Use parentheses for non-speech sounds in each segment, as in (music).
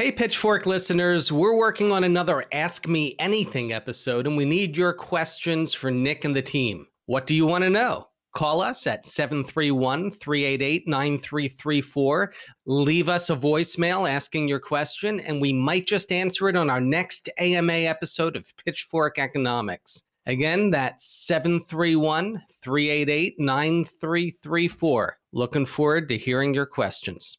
Hey, Pitchfork listeners, we're working on another Ask Me Anything episode, and we need your questions for Nick and the team. What do you want to know? Call us at 731 388 9334. Leave us a voicemail asking your question, and we might just answer it on our next AMA episode of Pitchfork Economics. Again, that's 731 388 9334. Looking forward to hearing your questions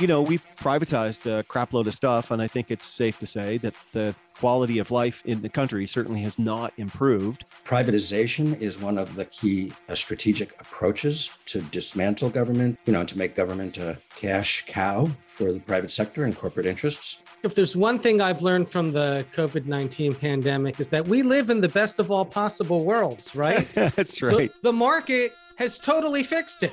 you know, we've privatized a crapload of stuff, and I think it's safe to say that the quality of life in the country certainly has not improved. Privatization is one of the key uh, strategic approaches to dismantle government, you know, to make government a cash cow for the private sector and corporate interests. If there's one thing I've learned from the COVID 19 pandemic is that we live in the best of all possible worlds, right? (laughs) That's right. The, the market has totally fixed it.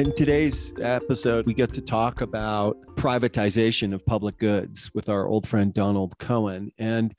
In today's episode, we get to talk about privatization of public goods with our old friend Donald Cohen. And,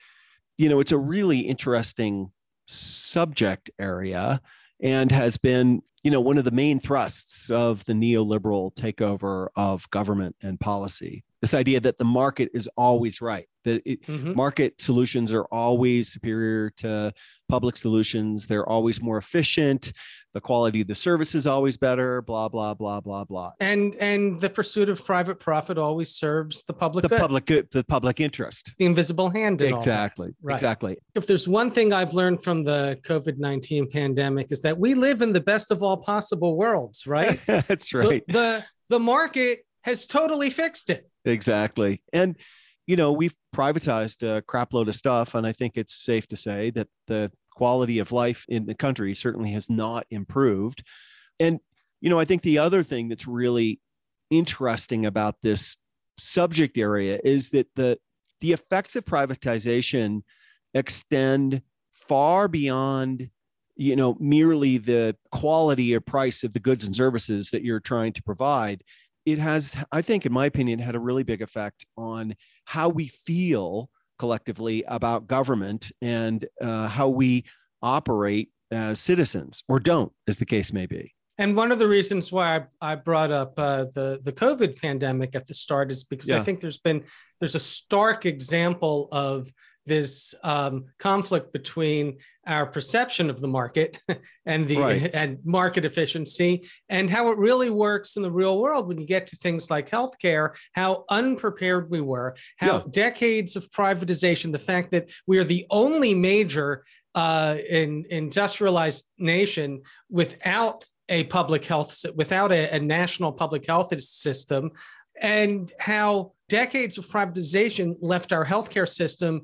you know, it's a really interesting subject area and has been, you know, one of the main thrusts of the neoliberal takeover of government and policy. This idea that the market is always right that it, mm-hmm. market solutions are always superior to public solutions. They're always more efficient. The quality of the service is always better blah blah blah blah blah. And and the pursuit of private profit always serves the public the good. public good the public interest. The invisible hand exactly right. exactly. If there's one thing i've learned from the covid-19 pandemic is that we live in the best of all possible worlds right? (laughs) That's right. the, the the market has totally fixed it exactly and you know, we've privatized a crapload of stuff, and I think it's safe to say that the quality of life in the country certainly has not improved. And, you know, I think the other thing that's really interesting about this subject area is that the the effects of privatization extend far beyond you know merely the quality or price of the goods and services that you're trying to provide it has i think in my opinion had a really big effect on how we feel collectively about government and uh, how we operate as citizens or don't, as the case may be. And one of the reasons why I, I brought up uh, the the COVID pandemic at the start is because yeah. I think there's been there's a stark example of this um, conflict between our perception of the market (laughs) and the right. (laughs) and market efficiency and how it really works in the real world when you get to things like healthcare how unprepared we were how yeah. decades of privatization the fact that we are the only major uh, in industrialized nation without a public health without a, a national public health system and how decades of privatization left our healthcare system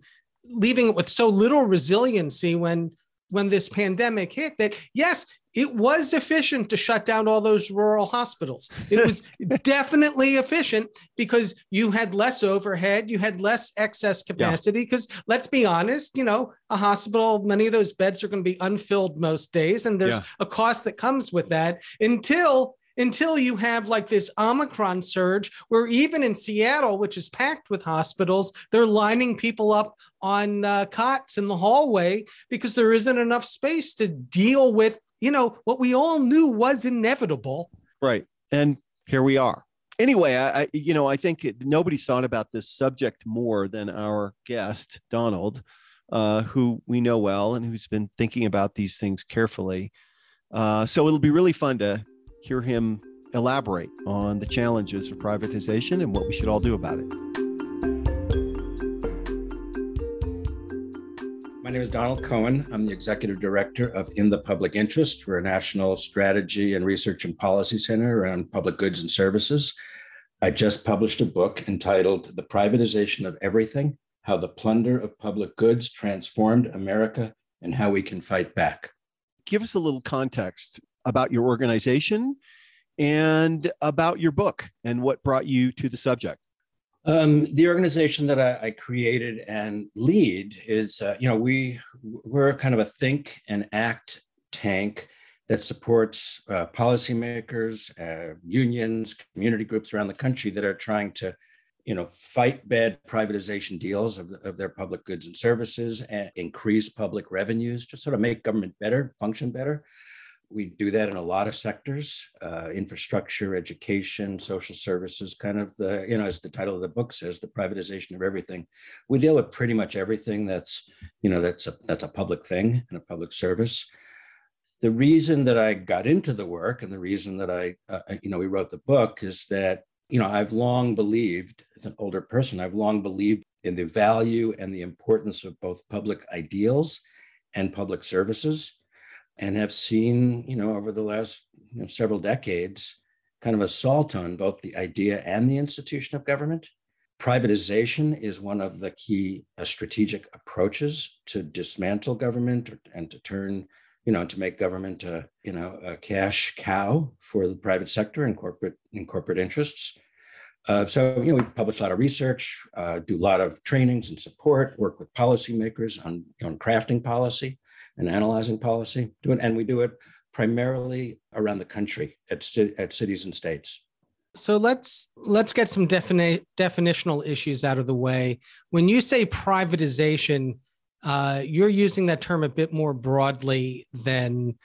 leaving it with so little resiliency when when this pandemic hit that yes it was efficient to shut down all those rural hospitals it was (laughs) definitely efficient because you had less overhead you had less excess capacity because yeah. let's be honest you know a hospital many of those beds are going to be unfilled most days and there's yeah. a cost that comes with that until until you have like this Omicron surge where even in Seattle, which is packed with hospitals, they're lining people up on uh, cots in the hallway because there isn't enough space to deal with, you know, what we all knew was inevitable. Right. And here we are. Anyway, I, you know, I think it, nobody's thought about this subject more than our guest, Donald, uh, who we know well and who's been thinking about these things carefully. Uh, so it'll be really fun to hear him elaborate on the challenges of privatization and what we should all do about it. My name is Donald Cohen. I'm the executive director of In the Public Interest. We're a national strategy and research and policy center around public goods and services. I just published a book entitled The Privatization of Everything How the Plunder of Public Goods Transformed America and How We Can Fight Back. Give us a little context about your organization and about your book and what brought you to the subject. Um, the organization that I, I, created and lead is, uh, you know, we we're kind of a think and act tank that supports uh, policymakers, uh, unions, community groups around the country that are trying to, you know, fight bad privatization deals of, of their public goods and services and increase public revenues to sort of make government better, function better. We do that in a lot of sectors, uh, infrastructure, education, social services, kind of the, you know, as the title of the book says, the privatization of everything. We deal with pretty much everything that's, you know, that's a, that's a public thing and a public service the reason that I got into the work and the reason that I, uh, you know, we wrote the book is that, you know, I've long believed, as an older person, I've long believed in the value and the importance of both public ideals and public services, and have seen, you know, over the last you know, several decades, kind of assault on both the idea and the institution of government. Privatization is one of the key uh, strategic approaches to dismantle government and to turn you know, to make government a, you know, a cash cow for the private sector and corporate and corporate interests. Uh, so, you know, we publish a lot of research, uh, do a lot of trainings and support, work with policymakers on, on crafting policy and analyzing policy. And we do it primarily around the country at, at cities and states. So let's let's get some defini- definitional issues out of the way. When you say privatization, uh, you're using that term a bit more broadly than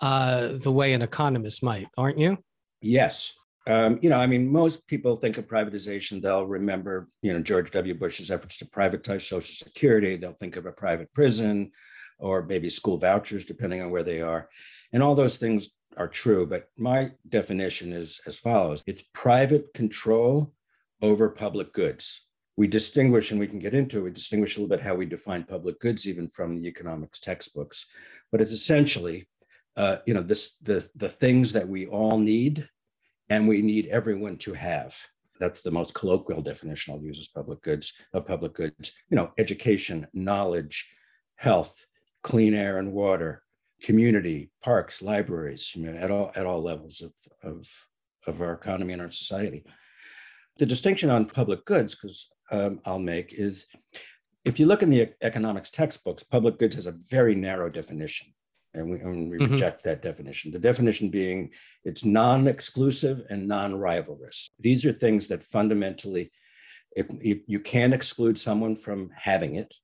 uh, the way an economist might, aren't you? Yes. Um, you know, I mean, most people think of privatization, they'll remember, you know, George W. Bush's efforts to privatize Social Security. They'll think of a private prison or maybe school vouchers, depending on where they are. And all those things are true. But my definition is as follows it's private control over public goods we distinguish, and we can get into it, we distinguish a little bit how we define public goods, even from the economics textbooks. But it's essentially, uh, you know, this the the things that we all need, and we need everyone to have. That's the most colloquial definition I'll use as public goods of public goods. You know, education, knowledge, health, clean air and water, community, parks, libraries, you know, at all at all levels of of of our economy and our society. The distinction on public goods, because um, I'll make is if you look in the economics textbooks, public goods has a very narrow definition. And we, and we mm-hmm. reject that definition. The definition being it's non exclusive and non rivalrous. These are things that fundamentally, if you, you can exclude someone from having it,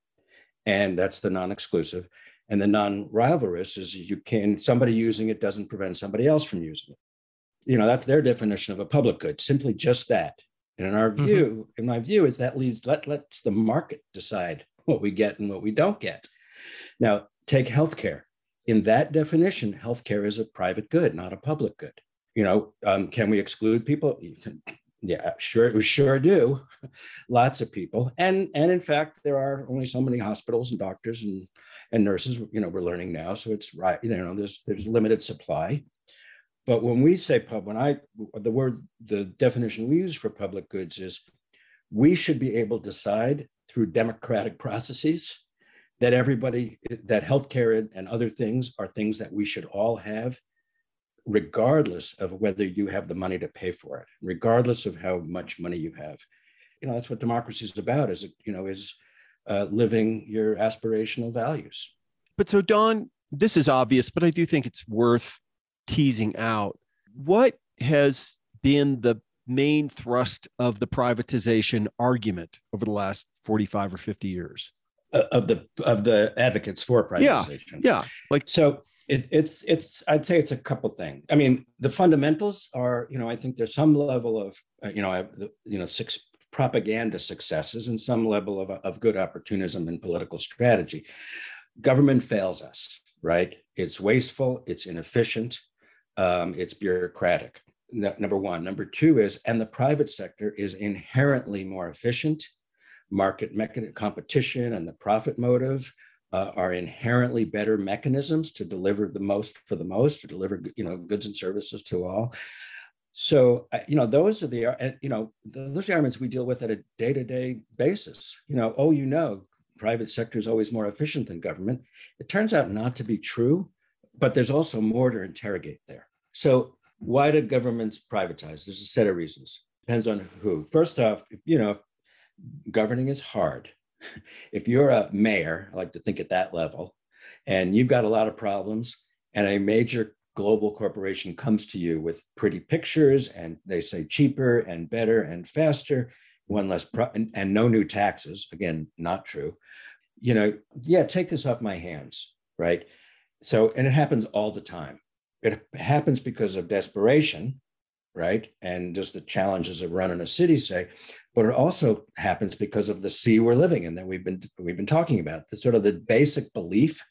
and that's the non exclusive. And the non rivalrous is you can, somebody using it doesn't prevent somebody else from using it. You know, that's their definition of a public good, simply just that. And in our mm-hmm. view, mm-hmm. in my view, is that leads let lets the market decide what we get and what we don't get. Now, take healthcare. In that definition, healthcare is a private good, not a public good. You know, um, can we exclude people? (laughs) Yeah, sure, we sure do. (laughs) Lots of people, and and in fact, there are only so many hospitals and doctors and and nurses. You know, we're learning now, so it's right. You know, there's there's limited supply. But when we say pub, when I, the word, the definition we use for public goods is we should be able to decide through democratic processes that everybody, that healthcare and other things are things that we should all have, regardless of whether you have the money to pay for it, regardless of how much money you have. You know, that's what democracy is about, is, it you know, is uh, living your aspirational values. But so, Don, this is obvious, but I do think it's worth teasing out. What has been the main thrust of the privatization argument over the last 45 or 50 years? Uh, of the of the advocates for privatization. Yeah. yeah. Like so it, it's it's I'd say it's a couple things. I mean, the fundamentals are, you know, I think there's some level of uh, you know, I've you know, six propaganda successes and some level of, of good opportunism and political strategy. Government fails us, right? It's wasteful, it's inefficient, um, it's bureaucratic. number one. Number two is, and the private sector is inherently more efficient. Market mechanism, competition and the profit motive uh, are inherently better mechanisms to deliver the most for the most, to deliver you know goods and services to all. So you know those are the uh, you know those are the arguments we deal with at a day to day basis. You know, oh, you know, private sector is always more efficient than government. It turns out not to be true, but there's also more to interrogate there. So Why do governments privatize? There's a set of reasons. Depends on who. First off, you know, governing is hard. (laughs) If you're a mayor, I like to think at that level, and you've got a lot of problems, and a major global corporation comes to you with pretty pictures and they say cheaper and better and faster, one less pro- and, and no new taxes. Again, not true. You know, yeah, take this off my hands, right? So, and it happens all the time. It happens because of desperation, right? And just the challenges of running a city, say, but it also happens because of the sea we're living in that we've been we've been talking about. The sort of the basic belief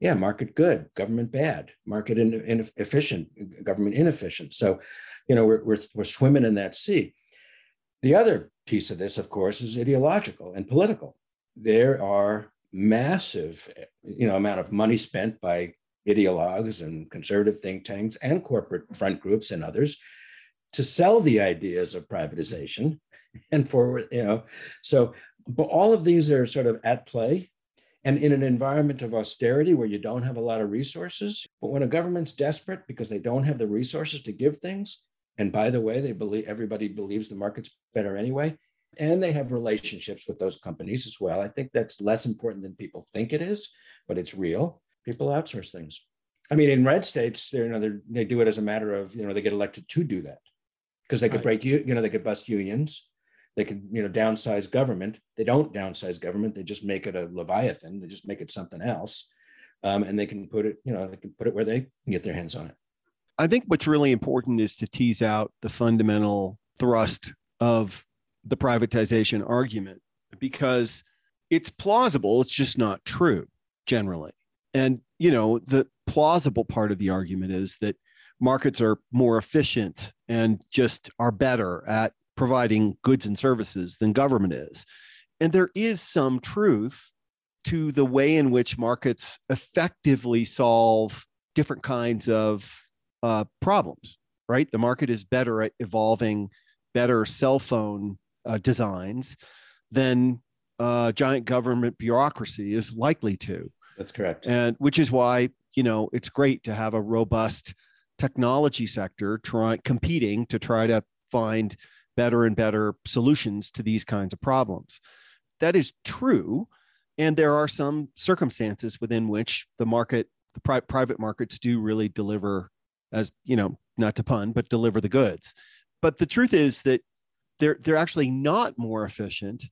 yeah, market good, government bad, market inefficient, government inefficient. So, you know, we're, we're, we're swimming in that sea. The other piece of this, of course, is ideological and political. There are massive, you know, amount of money spent by ideologues and conservative think tanks and corporate front groups and others to sell the ideas of privatization (laughs) and forward, you know. So, but all of these are sort of at play and in an environment of austerity where you don't have a lot of resources, but when a government's desperate because they don't have the resources to give things, and by the way, they believe everybody believes the market's better anyway, and they have relationships with those companies as well. I think that's less important than people think it is, but it's real. People outsource things. I mean, in red states, you know, they do it as a matter of, you know, they get elected to do that because they could right. break you, you know, they could bust unions they can you know downsize government. They don't downsize government. They just make it a leviathan. They just make it something else. Um, and they can put it you know they can put it where they can get their hands on it. I think what's really important is to tease out the fundamental thrust of the privatization argument because it's plausible. It's just not true generally. And you know the plausible part of the argument is that markets are more efficient and just are better at providing goods and services than government is. And there is some truth to the way in which markets effectively solve different kinds of uh, problems, right? The market is better at evolving better cell phone uh, designs than uh, giant government bureaucracy is likely to. That's correct. And which is why, you know, it's great to have a robust technology sector trying competing to try to find better and better solutions to these kinds of problems. That is true. And there are some circumstances within which the market, the pri- private markets do really deliver, as you know, not to pun, but deliver the goods. But the truth is that they're, they're actually not more efficient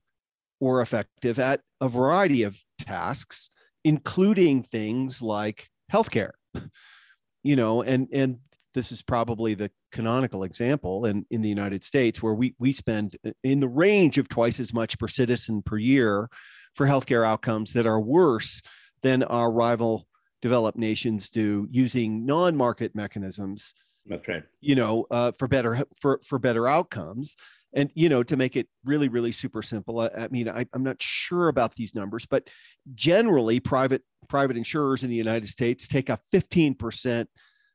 or effective at a variety of tasks, including things like healthcare. (laughs) You know, and and this is probably the canonical example in, in the United States where we, we spend in the range of twice as much per citizen per year for healthcare outcomes that are worse than our rival developed nations do using non-market mechanisms. That's right. You know, uh, for better for for better outcomes, and you know, to make it really really super simple. I, I mean, I, I'm not sure about these numbers, but generally, private private insurers in the United States take a 15 percent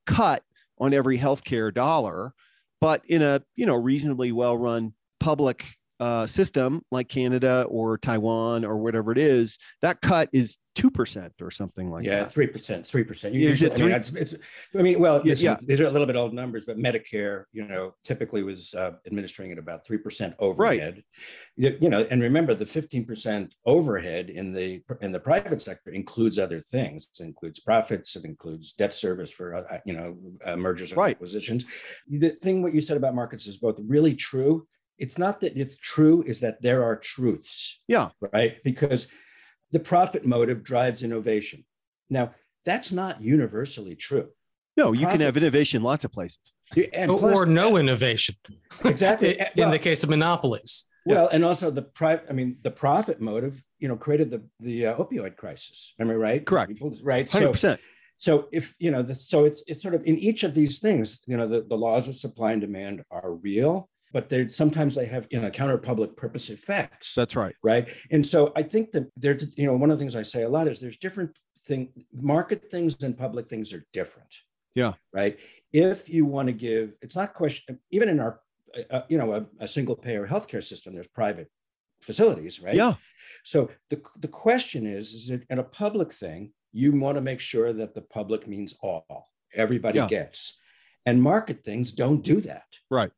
cut on every healthcare dollar. But in a you know reasonably well run public uh, system like Canada or Taiwan or whatever it is, that cut is two percent or something like yeah, that. three percent, three percent. Is it three? I mean, it's, it's, I mean, well, yeah, yeah. these are a little bit old numbers, but Medicare, you know, typically was uh, administering at about three percent overhead. Right. You, you know, and remember the fifteen percent overhead in the in the private sector includes other things. It includes profits. It includes debt service for uh, you know uh, mergers and right. acquisitions. The thing what you said about markets is both really true it's not that it's true, is that there are truths. Yeah. Right. Because the profit motive drives innovation. Now, that's not universally true. No, you profit, can have innovation lots of places. And plus, or no innovation. Exactly. (laughs) in well, the case of monopolies. Well, and also the private, I mean, the profit motive, you know, created the the uh, opioid crisis. Am I right? Correct. People, right. 100%. So, so if you know, the, so it's it's sort of in each of these things, you know, the, the laws of supply and demand are real, but they sometimes they have you know counter public purpose effects. That's right. Right? And so i think that there's you know one of the things i say a lot is there's different thing market things and public things are different. Yeah. Right? If you want to give it's not question even in our uh, you know a, a single payer healthcare system there's private facilities right? Yeah. So the, the question is is it in a public thing you want to make sure that the public means all everybody yeah. gets. And market things don't do that. Right.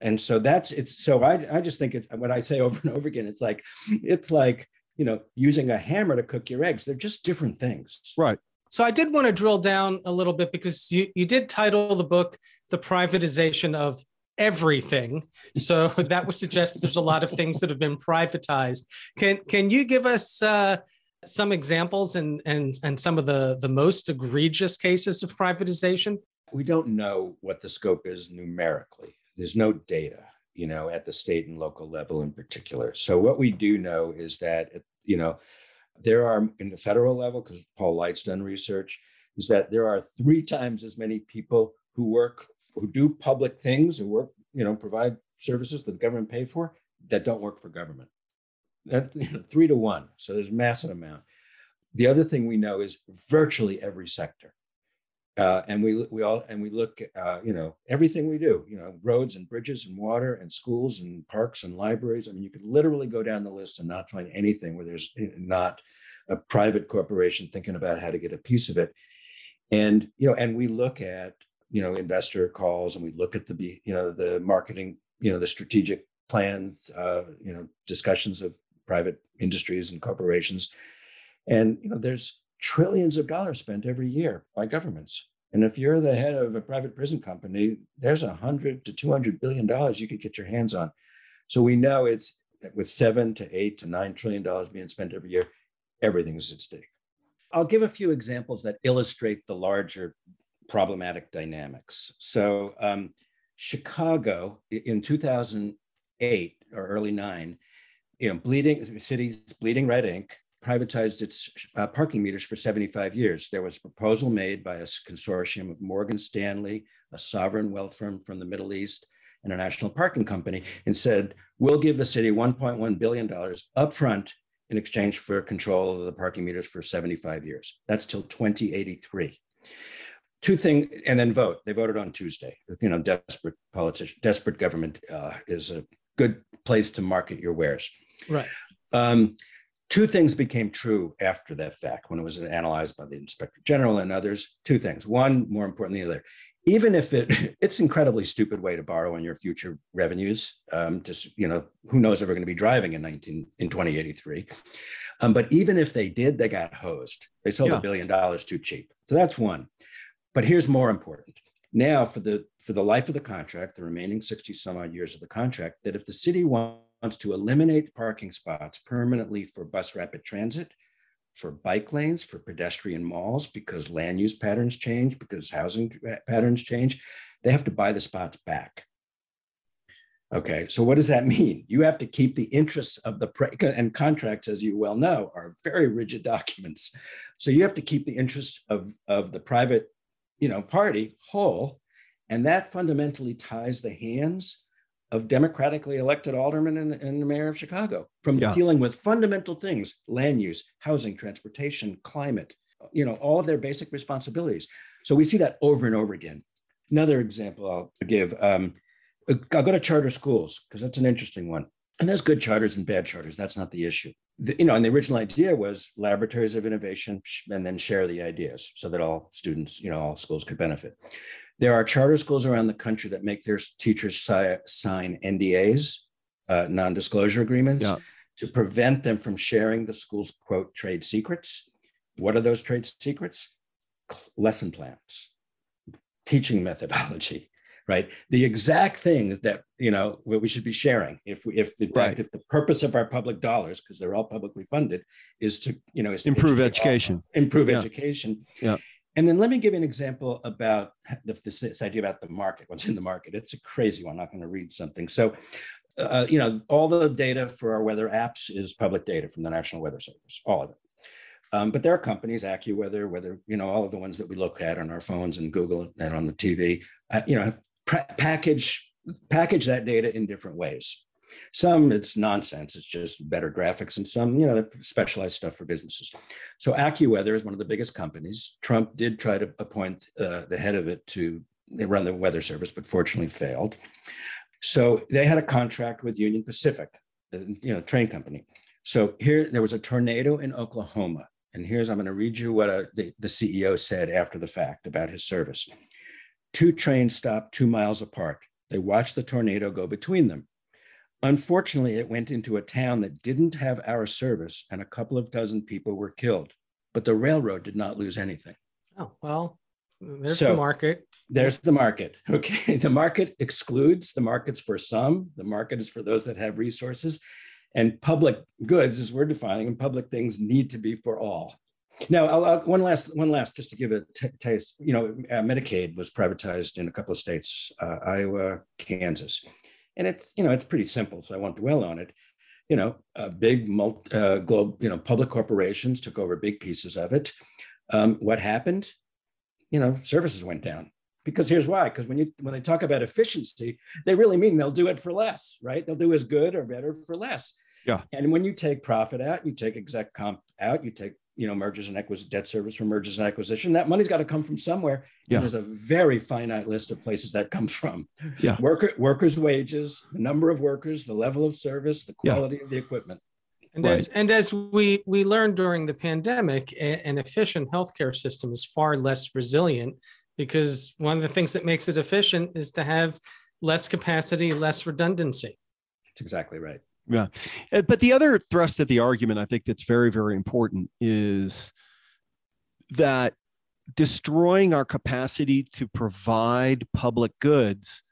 And so that's it's so I I just think it's what I say (laughs) over and over again. It's like it's like you know using a hammer to cook your eggs. They're just different things. Right. So I did want to drill down a little bit because you, you did title the book The Privatization of Everything. So (laughs) that would suggest there's a lot of things that have been privatized. Can can you give us uh, some examples and and and some of the the most egregious cases of privatization? We don't know what the scope is numerically. There's no data, you know, at the state and local level in particular. So what we do know is that you know there are in the federal level, because Paul Light's done research, is that there are three times as many people who work, who do public things, who work, you know, provide services that the government pay for, that don't work for government. That (laughs) you know, three to one. So there's a massive amount. The other thing we know is virtually every sector. Uh, and we we all and we look uh, you know everything we do you know roads and bridges and water and schools and parks and libraries. I mean you could literally go down the list and not find anything where there's not a private corporation thinking about how to get a piece of it. And you know and we look at you know investor calls and we look at the you know the marketing you know the strategic plans uh, you know discussions of private industries and corporations. And you know there's trillions of dollars spent every year by governments. And if you're the head of a private prison company, there's a hundred to two hundred billion dollars you could get your hands on. So we know it's with seven to eight to nine trillion dollars being spent every year, everything is at stake. I'll give a few examples that illustrate the larger problematic dynamics. So um, Chicago in 2008 or early nine, you know, bleeding cities, bleeding red ink privatized its uh, parking meters for 75 years. There was a proposal made by a consortium of Morgan Stanley, a sovereign wealth firm from the Middle East, and a national parking company, and said, We'll give the city $1.1 billion upfront in exchange for control of the parking meters for 75 years. That's till 2083. Two things, and then vote. They voted on Tuesday. You know, desperate politician, desperate government uh, is a good place to market your wares. Right. Um, Two things became true after that fact when it was analyzed by the inspector general and others. Two things. One, more important than the other. Even if it, (laughs) it's incredibly stupid way to borrow on your future revenues. Um, just you know, who knows if we're going to be driving in 19 in 2083. Um, but even if they did, they got hosed. They sold a yeah. billion dollars too cheap. So that's one. But here's more important. Now, for the for the life of the contract, the remaining 60 some odd years of the contract, that if the city wants wants to eliminate parking spots permanently for bus rapid transit, for bike lanes, for pedestrian malls, because land use patterns change, because housing patterns change. They have to buy the spots back. Okay, so what does that (laughs) mean? You have to keep the interests of the pre- and contracts, as you well know, are very rigid (laughs) documents. So you have to keep the interest of, of the private, you know, party whole, and that fundamentally ties the hands of democratically elected aldermen and, and the mayor of Chicago from yeah. dealing with fundamental things, land use, housing, transportation, climate, you know, all of their basic responsibilities. So we see that over and over again. Another example I'll give, um, I'll go to charter schools because that's an interesting one. And there's good charters and bad charters. That's not the issue. The, you know, and the original idea was laboratories of innovation and then share the ideas so that all students, you know, all schools could benefit. There are charter schools around the country that make their teachers si- sign NDAs, uh, non disclosure agreements, yeah. to prevent them from sharing the school's quote trade secrets. What are those trade secrets? Lesson plans, teaching methodology, (laughs) right? The exact thing that you know what we should be sharing. If we, if in right. fact, if the purpose of our public dollars, because they're all publicly funded, is to you know improve education, improve yeah. education. Yeah. And then let me give you an example about this, this idea about the market, what's in the market. It's a crazy one. I'm not going to read something. So, uh, you know, all the data for our weather apps is public data from the National Weather Service, all of it. Um, but there are companies, AccuWeather, whether, you know, all of the ones that we look at on our phones and Google and on the TV, uh, you know, package package that data in different ways. Some it's nonsense, it's just better graphics, and some, you know, specialized stuff for businesses. So AccuWeather is one of the biggest companies. Trump did try to appoint uh, the head of it to run the weather service, but fortunately failed. So they had a contract with Union Pacific, you know, train company. So here there was a tornado in Oklahoma. And here's I'm going to read you what a, the, the CEO said after the fact about his service. Two trains stopped two miles apart. They watched the tornado go between them. Unfortunately, it went into a town that didn't have our service, and a couple of dozen people were killed. But the railroad did not lose anything. Oh, well, there's So- the market. There's the market. (laughs) Okay. The market excludes, the market's for some, the market is for those that have resources. And public goods, as we're defining, and public things need to be for all. Now, I'll, I'll- one last, one last, just to give a t- taste. You know, uh, Medicaid was privatized in a couple of states, uh, Iowa, Kansas, and it's you know it's pretty simple, so I won't dwell on it. You know, uh, big multi, uh, globe, you know, public corporations took over big pieces of it. Um, what happened? You know, services went down because here's why because when you when they talk about efficiency they really mean they'll do it for less right they'll do as good or better for less Yeah. and when you take profit out you take exec comp out you take you know mergers and acquisition debt service for mergers and acquisition that money's got to come from somewhere Yeah. and there's a very finite list of places that comes from Yeah. worker workers wages the number of workers the level of service the Yeah. quality of the equipment And as and as we we learned during the pandemic, a- an efficient healthcare system is far less resilient because one of the things that makes it efficient is to have less capacity, less redundancy. that's exactly right Uh, But the other thrust of the argument, I think that's very, very important is that destroying our capacity to provide public goods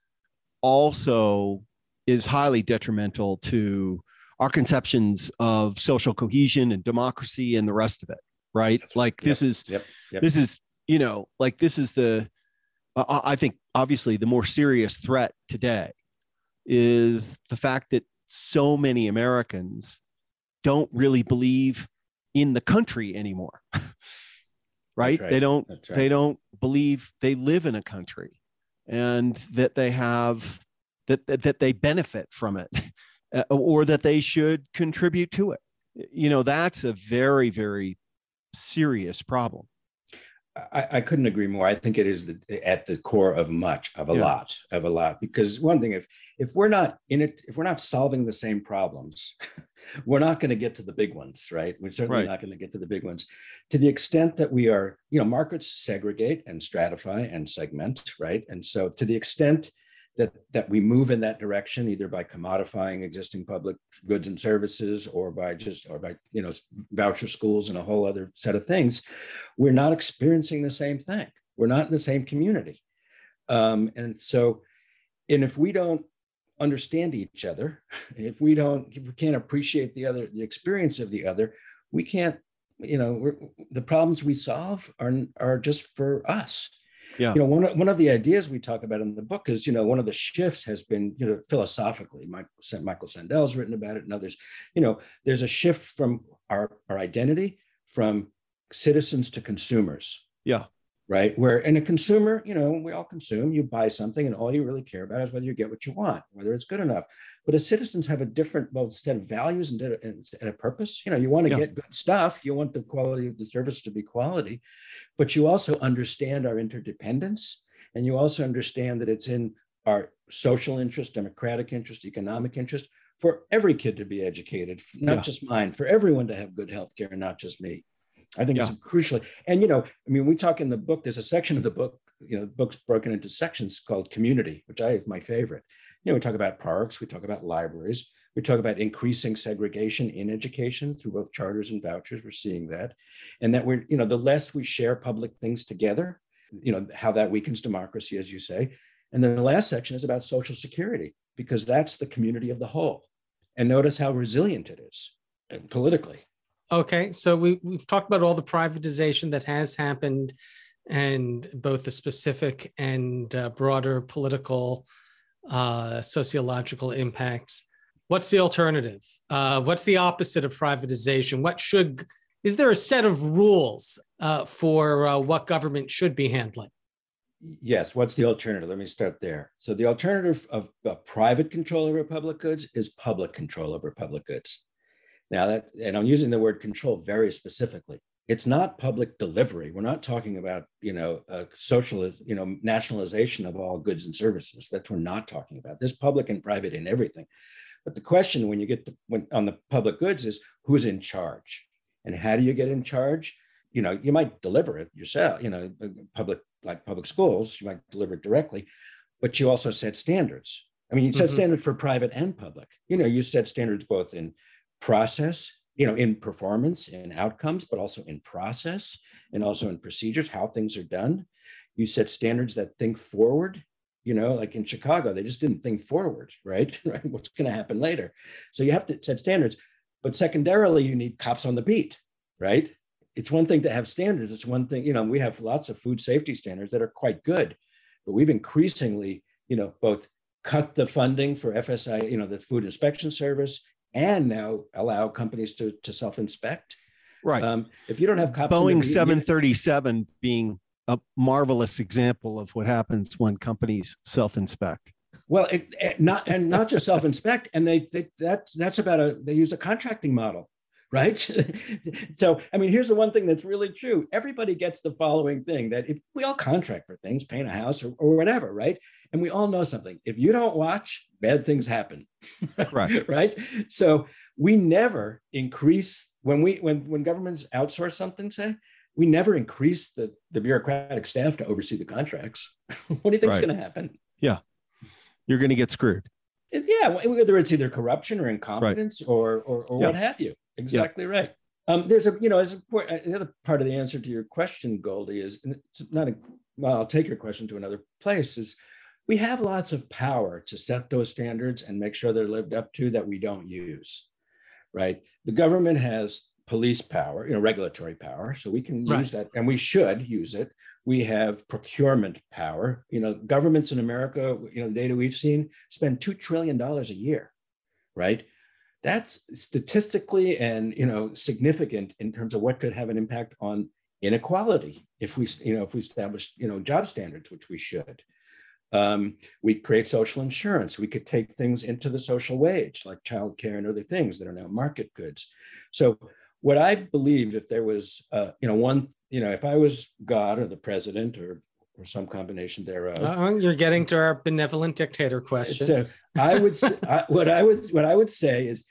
also is highly detrimental to our conceptions of social cohesion and democracy and the rest of it, right? That's right. Like this is yep yep this is you know like this is the I I think obviously the more serious threat today is the fact that so many Americans don't really believe in the country anymore. (laughs) right? right. They don't right they don't believe they live in a country and that they have that that, that they benefit from it (laughs) uh, or that they should contribute to it. You know, that's a very very serious problem. I, I couldn't agree more. I think it is the, at the core of much, of a Yeah. lot, of a lot. Because one thing, if if we're not in it, if we're not solving the same problems, (laughs) we're not going to get to the big ones, right? We're certainly Right. not going to get to the big ones. To the extent that we are, you know, markets segregate and stratify and segment, right? And so, to the extent that that we move in that direction, either by commodifying existing public goods and services, or by just, or by you know, voucher schools and a whole other set of things, we're not experiencing the same thing. We're not in the same community. Um, and so, and if we don't understand each other, (laughs) if we don't, if we can't appreciate the other, the experience of the other, we can't, you know, the problems we solve are, are just for us. Yeah. You know, one, of- one of the ideas we talk about in the book is, you know, one of the shifts has been, you know, philosophically, Michael, Michael Sandel's written about it and others, you know, there's a shift from our, our identity from citizens to consumers. Yeah. Right. Where in a consumer, you know, we all consume, you buy something, and all you really care about is whether you get what you want, whether it's good enough. But as citizens have a different both set of values and, a- and a purpose. You know, you want to Yeah. get good stuff, you want the quality of the service to be quality, but you also understand our interdependence. And you also understand that it's in our social interest, democratic interest, economic interest for every kid to be educated, not Yeah. just mine, for everyone to have good health care and not just me. I think Yeah. it's crucially, and you know, I mean, we talk in the book, there's a section of the book, you know, the book's broken into sections called community, which I is my favorite. You know, we talk about parks, we talk about libraries, we talk about increasing segregation in education through both charters and vouchers. We're seeing that. And that we're, you know, the less we share public things together, you know, how that weakens democracy, as you say. And then the last section is about social security, because that's the community of the whole. And notice how resilient it is uh, politically. Okay, so we we've talked about all the privatization that has happened, and both the specific and uh, broader political, uh, sociological impacts. What's the alternative? Uh, what's the opposite of privatization? What should is there a set of rules uh, for uh, what government should be handling? Yes. What's the alternative? Let me start there. So the alternative of, of private control over public goods is public control over public goods. Now that, and I'm using the word control very specifically. It's not public delivery. We're not talking about, you know, a social, you know, nationalization of all goods and services. That's what we're not talking about. There's public and private in everything. But the question when you get to, when on the public goods is who's in charge, and how do you get in charge? you know, you might deliver it yourself, you know, public like public schools, you might deliver it directly, but you also set standards. I mean, you set mm-hmm. standards for private and public. You know, you set standards both in process, you know, in performance and outcomes, but also in process and also in procedures, how things are done. You set standards that think forward. You know, like in Chicago, they just didn't think forward, (laughs) right? right? What's going to happen later? So you have to set standards. But secondarily, you need cops on the beat, right? It's one thing to have standards. It's one thing, you know, we have lots of food safety standards that are quite good, but we've increasingly, you know, both cut the funding for FSI, you know, the Food Inspection Service, and now allow companies to, to self-inspect. Right. Um, if you don't have cops, Boeing 737 being a marvelous example of what happens when companies self-inspect. Well, it, it not and not just self-inspect, and they, they that that's about a they use a contracting model, right? (laughs) so, I mean, here's the one thing that's really true: everybody gets the following thing that if we all contract for things, paint a house or, or whatever, right? And we all know something: if you don't watch, bad things happen, (laughs) right? (laughs) right? So we never increase when we when when governments outsource something, say we never increase the the bureaucratic staff to oversee the contracts. what do you think is right. going to happen? Yeah you're going to get screwed. Yeah, whether it's either corruption or incompetence right. or or, or what have you. Exactly right. Um, there's a you know as a, uh, the other part of the answer to your question, Goldie, is it's not a well. I'll take your question to another place. Is we have lots of power to set those standards and make sure they're lived up to that we don't use. Right. The government has police power, you know, regulatory power, so we can right. use that, and we should use it we have procurement power. You know, governments in America, you know, the data we've seen spend $2 trillion a year, right? That's statistically and, you know, significant in terms of what could have an impact on inequality if we, you know, if we establish, you know, job standards, which we should. Um, we create social insurance. We could take things into the social wage, like childcare and other things that are now market goods. So what I believe, if there was, uh, you know, one you know, if I was God or the president or or some combination thereof. Uh, you're getting to our benevolent dictator question. So I would (laughs) I, what I would what I would say is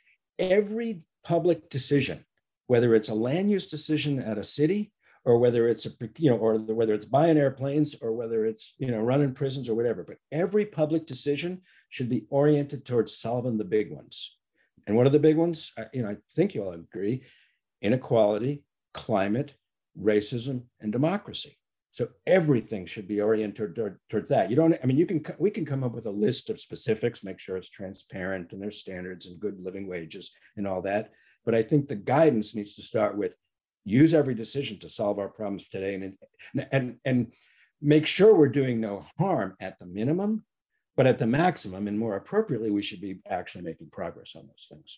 every public decision, whether it's a land use decision at a city or whether it's a you know or whether it's buying airplanes or whether it's you know running prisons or whatever, but every public decision should be oriented towards solving the big ones. And what are the big ones? I, you know, I think you all agree: inequality, climate, racism, and democracy. So everything should be oriented towards that. You don't, I mean, you can, we can come up with a list of specifics, make sure it's transparent and there's standards and good living wages and all that. But I think the guidance needs to start with use every decision to solve our problems today and, and, and make sure we're doing no harm at the minimum, but at the maximum and more appropriately, we should be actually making progress on those things.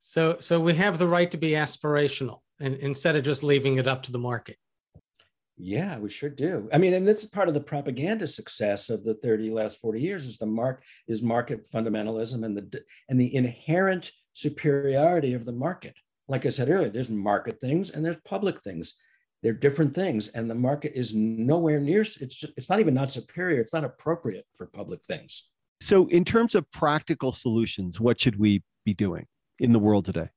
So, so we have the right to be aspirational and instead of just leaving it up to the market. Yeah, we sure do. I mean, and this is part of the propaganda success of the 30 last 40 years is the mark is market fundamentalism and the and the inherent superiority of the market. Like I said earlier, there's market things and there's public things. They're different things, and the market is nowhere near. It's it's not even not superior. It's not appropriate for public things. So, in terms of practical solutions, what should we be doing in the world today?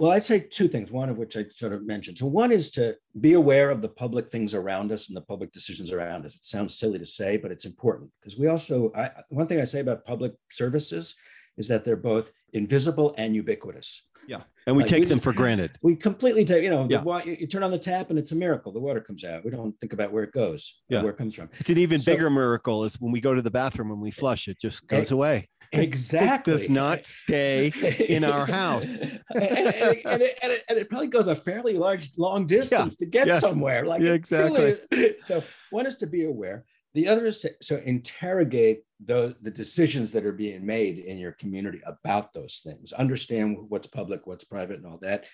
Well, I'd say two things, one of which I sort of mentioned. So, one is to be aware of the public things around us and the public decisions around us. It sounds silly to say, but it's important because we also, I, one thing I say about public services is that they're both invisible and ubiquitous. Yeah. And we like take we them just, for granted. We completely take, you know, yeah. the, you, you, turn on the tap and it's a miracle. The water comes out. We don't think about where it goes, yeah. where it comes from. It's an even so, bigger miracle is when we go to the bathroom and we flush, it just goes away. Exactly. it does not stay (laughs) in our house. and, and, and, it, and, it, and, it, probably goes a fairly large, long distance yeah. to get yes. somewhere. Like yeah, exactly. So one is to be aware. The other is to so interrogate the, the decisions that are being made in your community about those things. Understand what's public, what's private, and all that.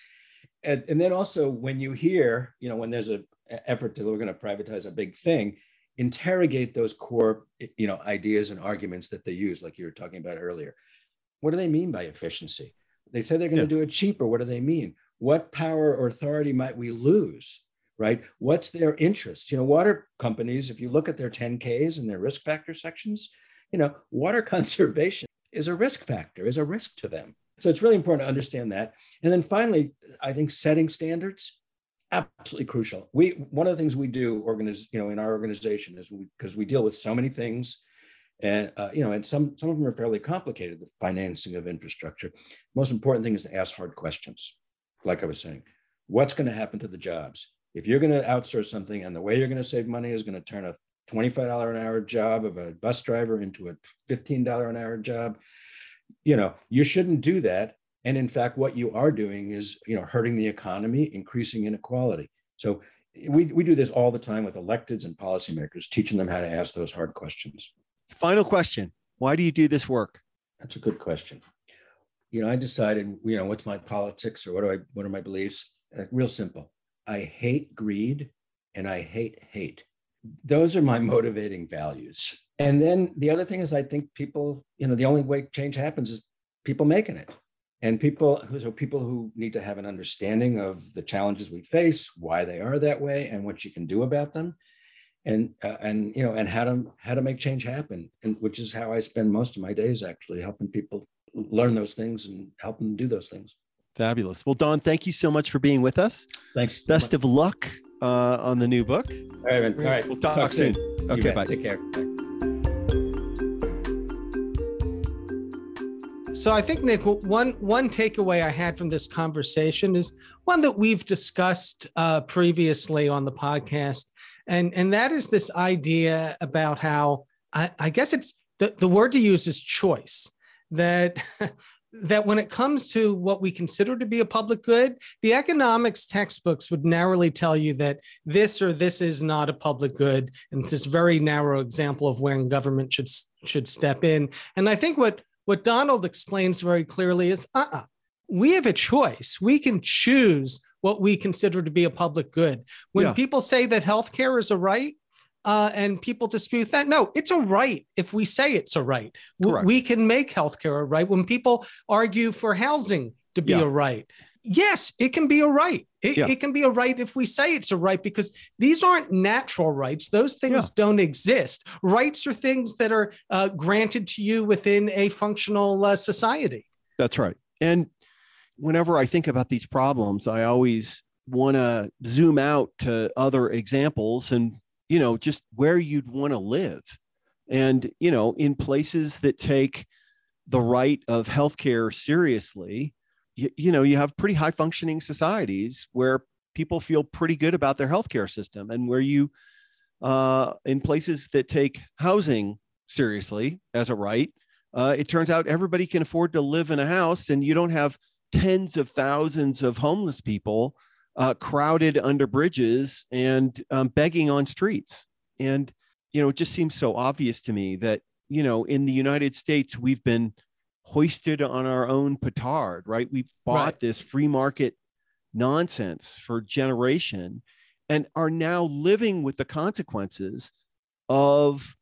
And, and then also when you hear, you know, when there's a effort to we're going to privatize a big thing, interrogate those core, you know, ideas and arguments that they use, like you were talking about earlier. What do they mean by efficiency? They say they're going yeah. to do it cheaper. What do they mean? What power or authority might we lose right? What's their interest? You know, water companies, if you look at their 10Ks and their risk factor sections, you know, water (laughs) conservation is a risk factor, is a risk to them. So it's really important to understand that. And then finally, I think setting standards absolutely crucial. We one of the things we do organize, you know, in our organization is because we, we, deal with so many things, and uh, you know, and some some of them are fairly complicated. The financing of infrastructure. Most important thing is to ask hard questions. Like I was saying, what's going to happen to the jobs if you're going to outsource something, and the way you're going to save money is going to turn a $25 an hour job of a bus driver into a $15 an hour job. You know you shouldn't do that. And in fact what you are doing is you know hurting the economy increasing inequality. So we, we do this all the time with electeds and policymakers teaching them how to ask those hard questions. Final question. Why do you do this work? That's a good question. You know i decided you know what's my politics or what do i what are my beliefs? Uh, real simple. I hate greed and i hate hate those are my motivating values. And then the other thing is, I think people, you know, the only way change happens is people making it. And people who so people who need to have an understanding of the challenges we face, why they are that way, and what you can do about them, and uh, and you know, and how to how to make change happen, and which is how I spend most of my days actually helping people learn those things and help them do those things. Fabulous. Well, Don, thank you so much for being with us. Thanks. Best of luck uh, on the new book. All right, man. All right. We'll talk, talk soon. soon. Okay, bye. Take care. So I think Nick, one one takeaway I had from this conversation is one that we've discussed uh, previously on the podcast, and and that is this idea about how I, I guess it's the, the word to use is choice. That (laughs) that when it comes to what we consider to be a public good, the economics textbooks would narrowly tell you that this or this is not a public good, and it's this very narrow example of when government should should step in. And I think what what Donald explains very clearly is, uh-uh, we have a choice. We can choose what we consider to be a public good. When yeah. people say that healthcare is a right, uh, and people dispute that. No, it's a right if we say it's a right. We, we can make healthcare a right. When people argue for housing to be yeah. a right, yes, it can be a right. It, yeah. it, can be a right if we say it's a right because these aren't natural rights. Those things yeah. don't exist. Rights are things that are uh, granted to you within a functional uh, society. That's right. And whenever I think about these problems, I always want to zoom out to other examples and you know, just where you'd want to live. And, you know, in places that take the right of healthcare seriously, you, you know, you have pretty high functioning societies where people feel pretty good about their healthcare system and where you, uh, in places that take housing seriously as a right, uh, it turns out everybody can afford to live in a house and you don't have tens of thousands of homeless people uh, crowded under bridges and um, begging on streets. And, you know, it just seems so obvious to me that, you know, in the United States, we've been hoisted on our own petard, right? We've bought right. this free market nonsense for generation and are now living with the consequences of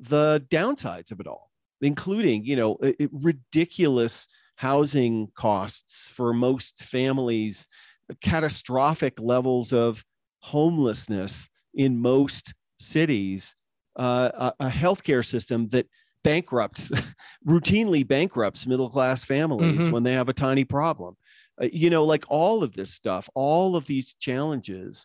the downsides of it all including you know it, ridiculous housing costs for most families catastrophic levels of homelessness in most cities, uh, a, a healthcare system that bankrupts, (laughs) routinely bankrupts middle class families mm-hmm. when they have a tiny problem. Uh, you know, like all of this stuff, all of these challenges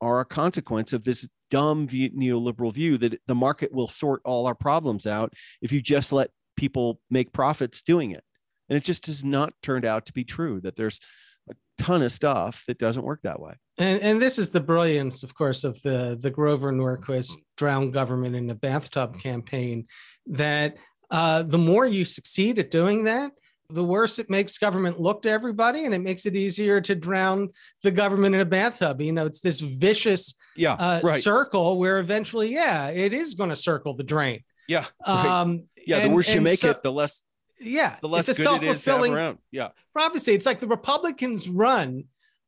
are a consequence of this dumb view, neoliberal view that the market will sort all our problems out if you just let people make profits doing it. And it just has not turned out to be true that there's ton of stuff that doesn't work that way. And, and this is the brilliance, of course, of the, the Grover Norquist drown government in a bathtub campaign that uh, the more you succeed at doing that, the worse it makes government look to everybody and it makes it easier to drown the government in a bathtub you know it's this vicious yeah, uh, right. circle where eventually yeah it is going to circle the drain yeah right. um yeah and, the worse you make so, it the less yeah, the less it's a self-fulfilling. Yeah, prophecy. It's like the Republicans run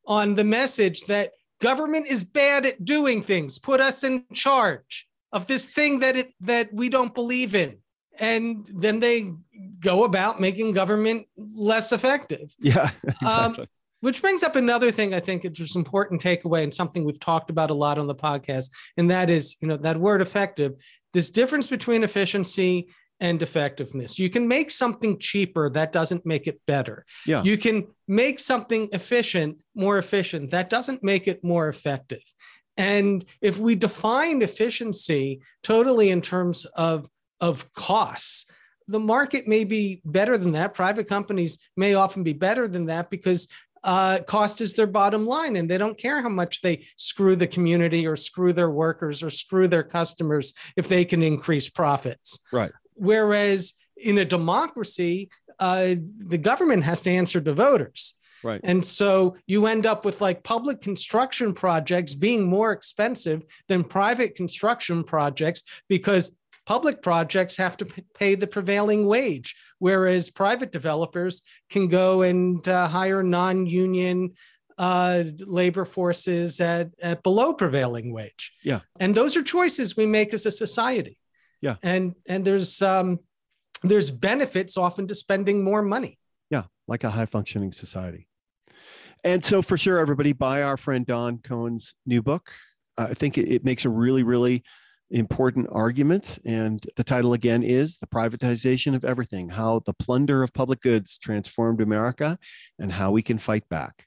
on the message that government is bad at doing things. Put us in charge of this thing that it that we don't believe in, and then they go about making government less effective. (laughs) Yeah, exactly. Um, which brings up another thing I think it's just important takeaway and something we've talked about a lot on the podcast, and that is, you know, that word effective. This difference between efficiency and effectiveness. You can make something cheaper, that doesn't make it better. Yeah. You can make something efficient more efficient, that doesn't make it more effective. And if we define efficiency totally in terms of, of costs, the market may be better than that. Private companies may often be better than that because uh, cost is their bottom line and they don't care how much they screw the community or screw their workers or screw their customers if they can increase profits. Right. Whereas in a democracy, uh, the government has to answer to voters. Right. And so you end up with like public construction projects being more expensive than private construction projects because public projects have to pay the prevailing wage, whereas private developers can go and uh, hire non union uh, labor forces at, at below prevailing wage. Yeah. And those are choices we make as a society. Yeah. And and there's um there's benefits often to spending more money. Yeah, like a high functioning society. And so for sure, everybody buy our friend Don Cohen's new book. I think it, it makes a really, really important argument. And the title again is The Privatization of Everything How the Plunder of Public Goods Transformed America and How We Can Fight Back.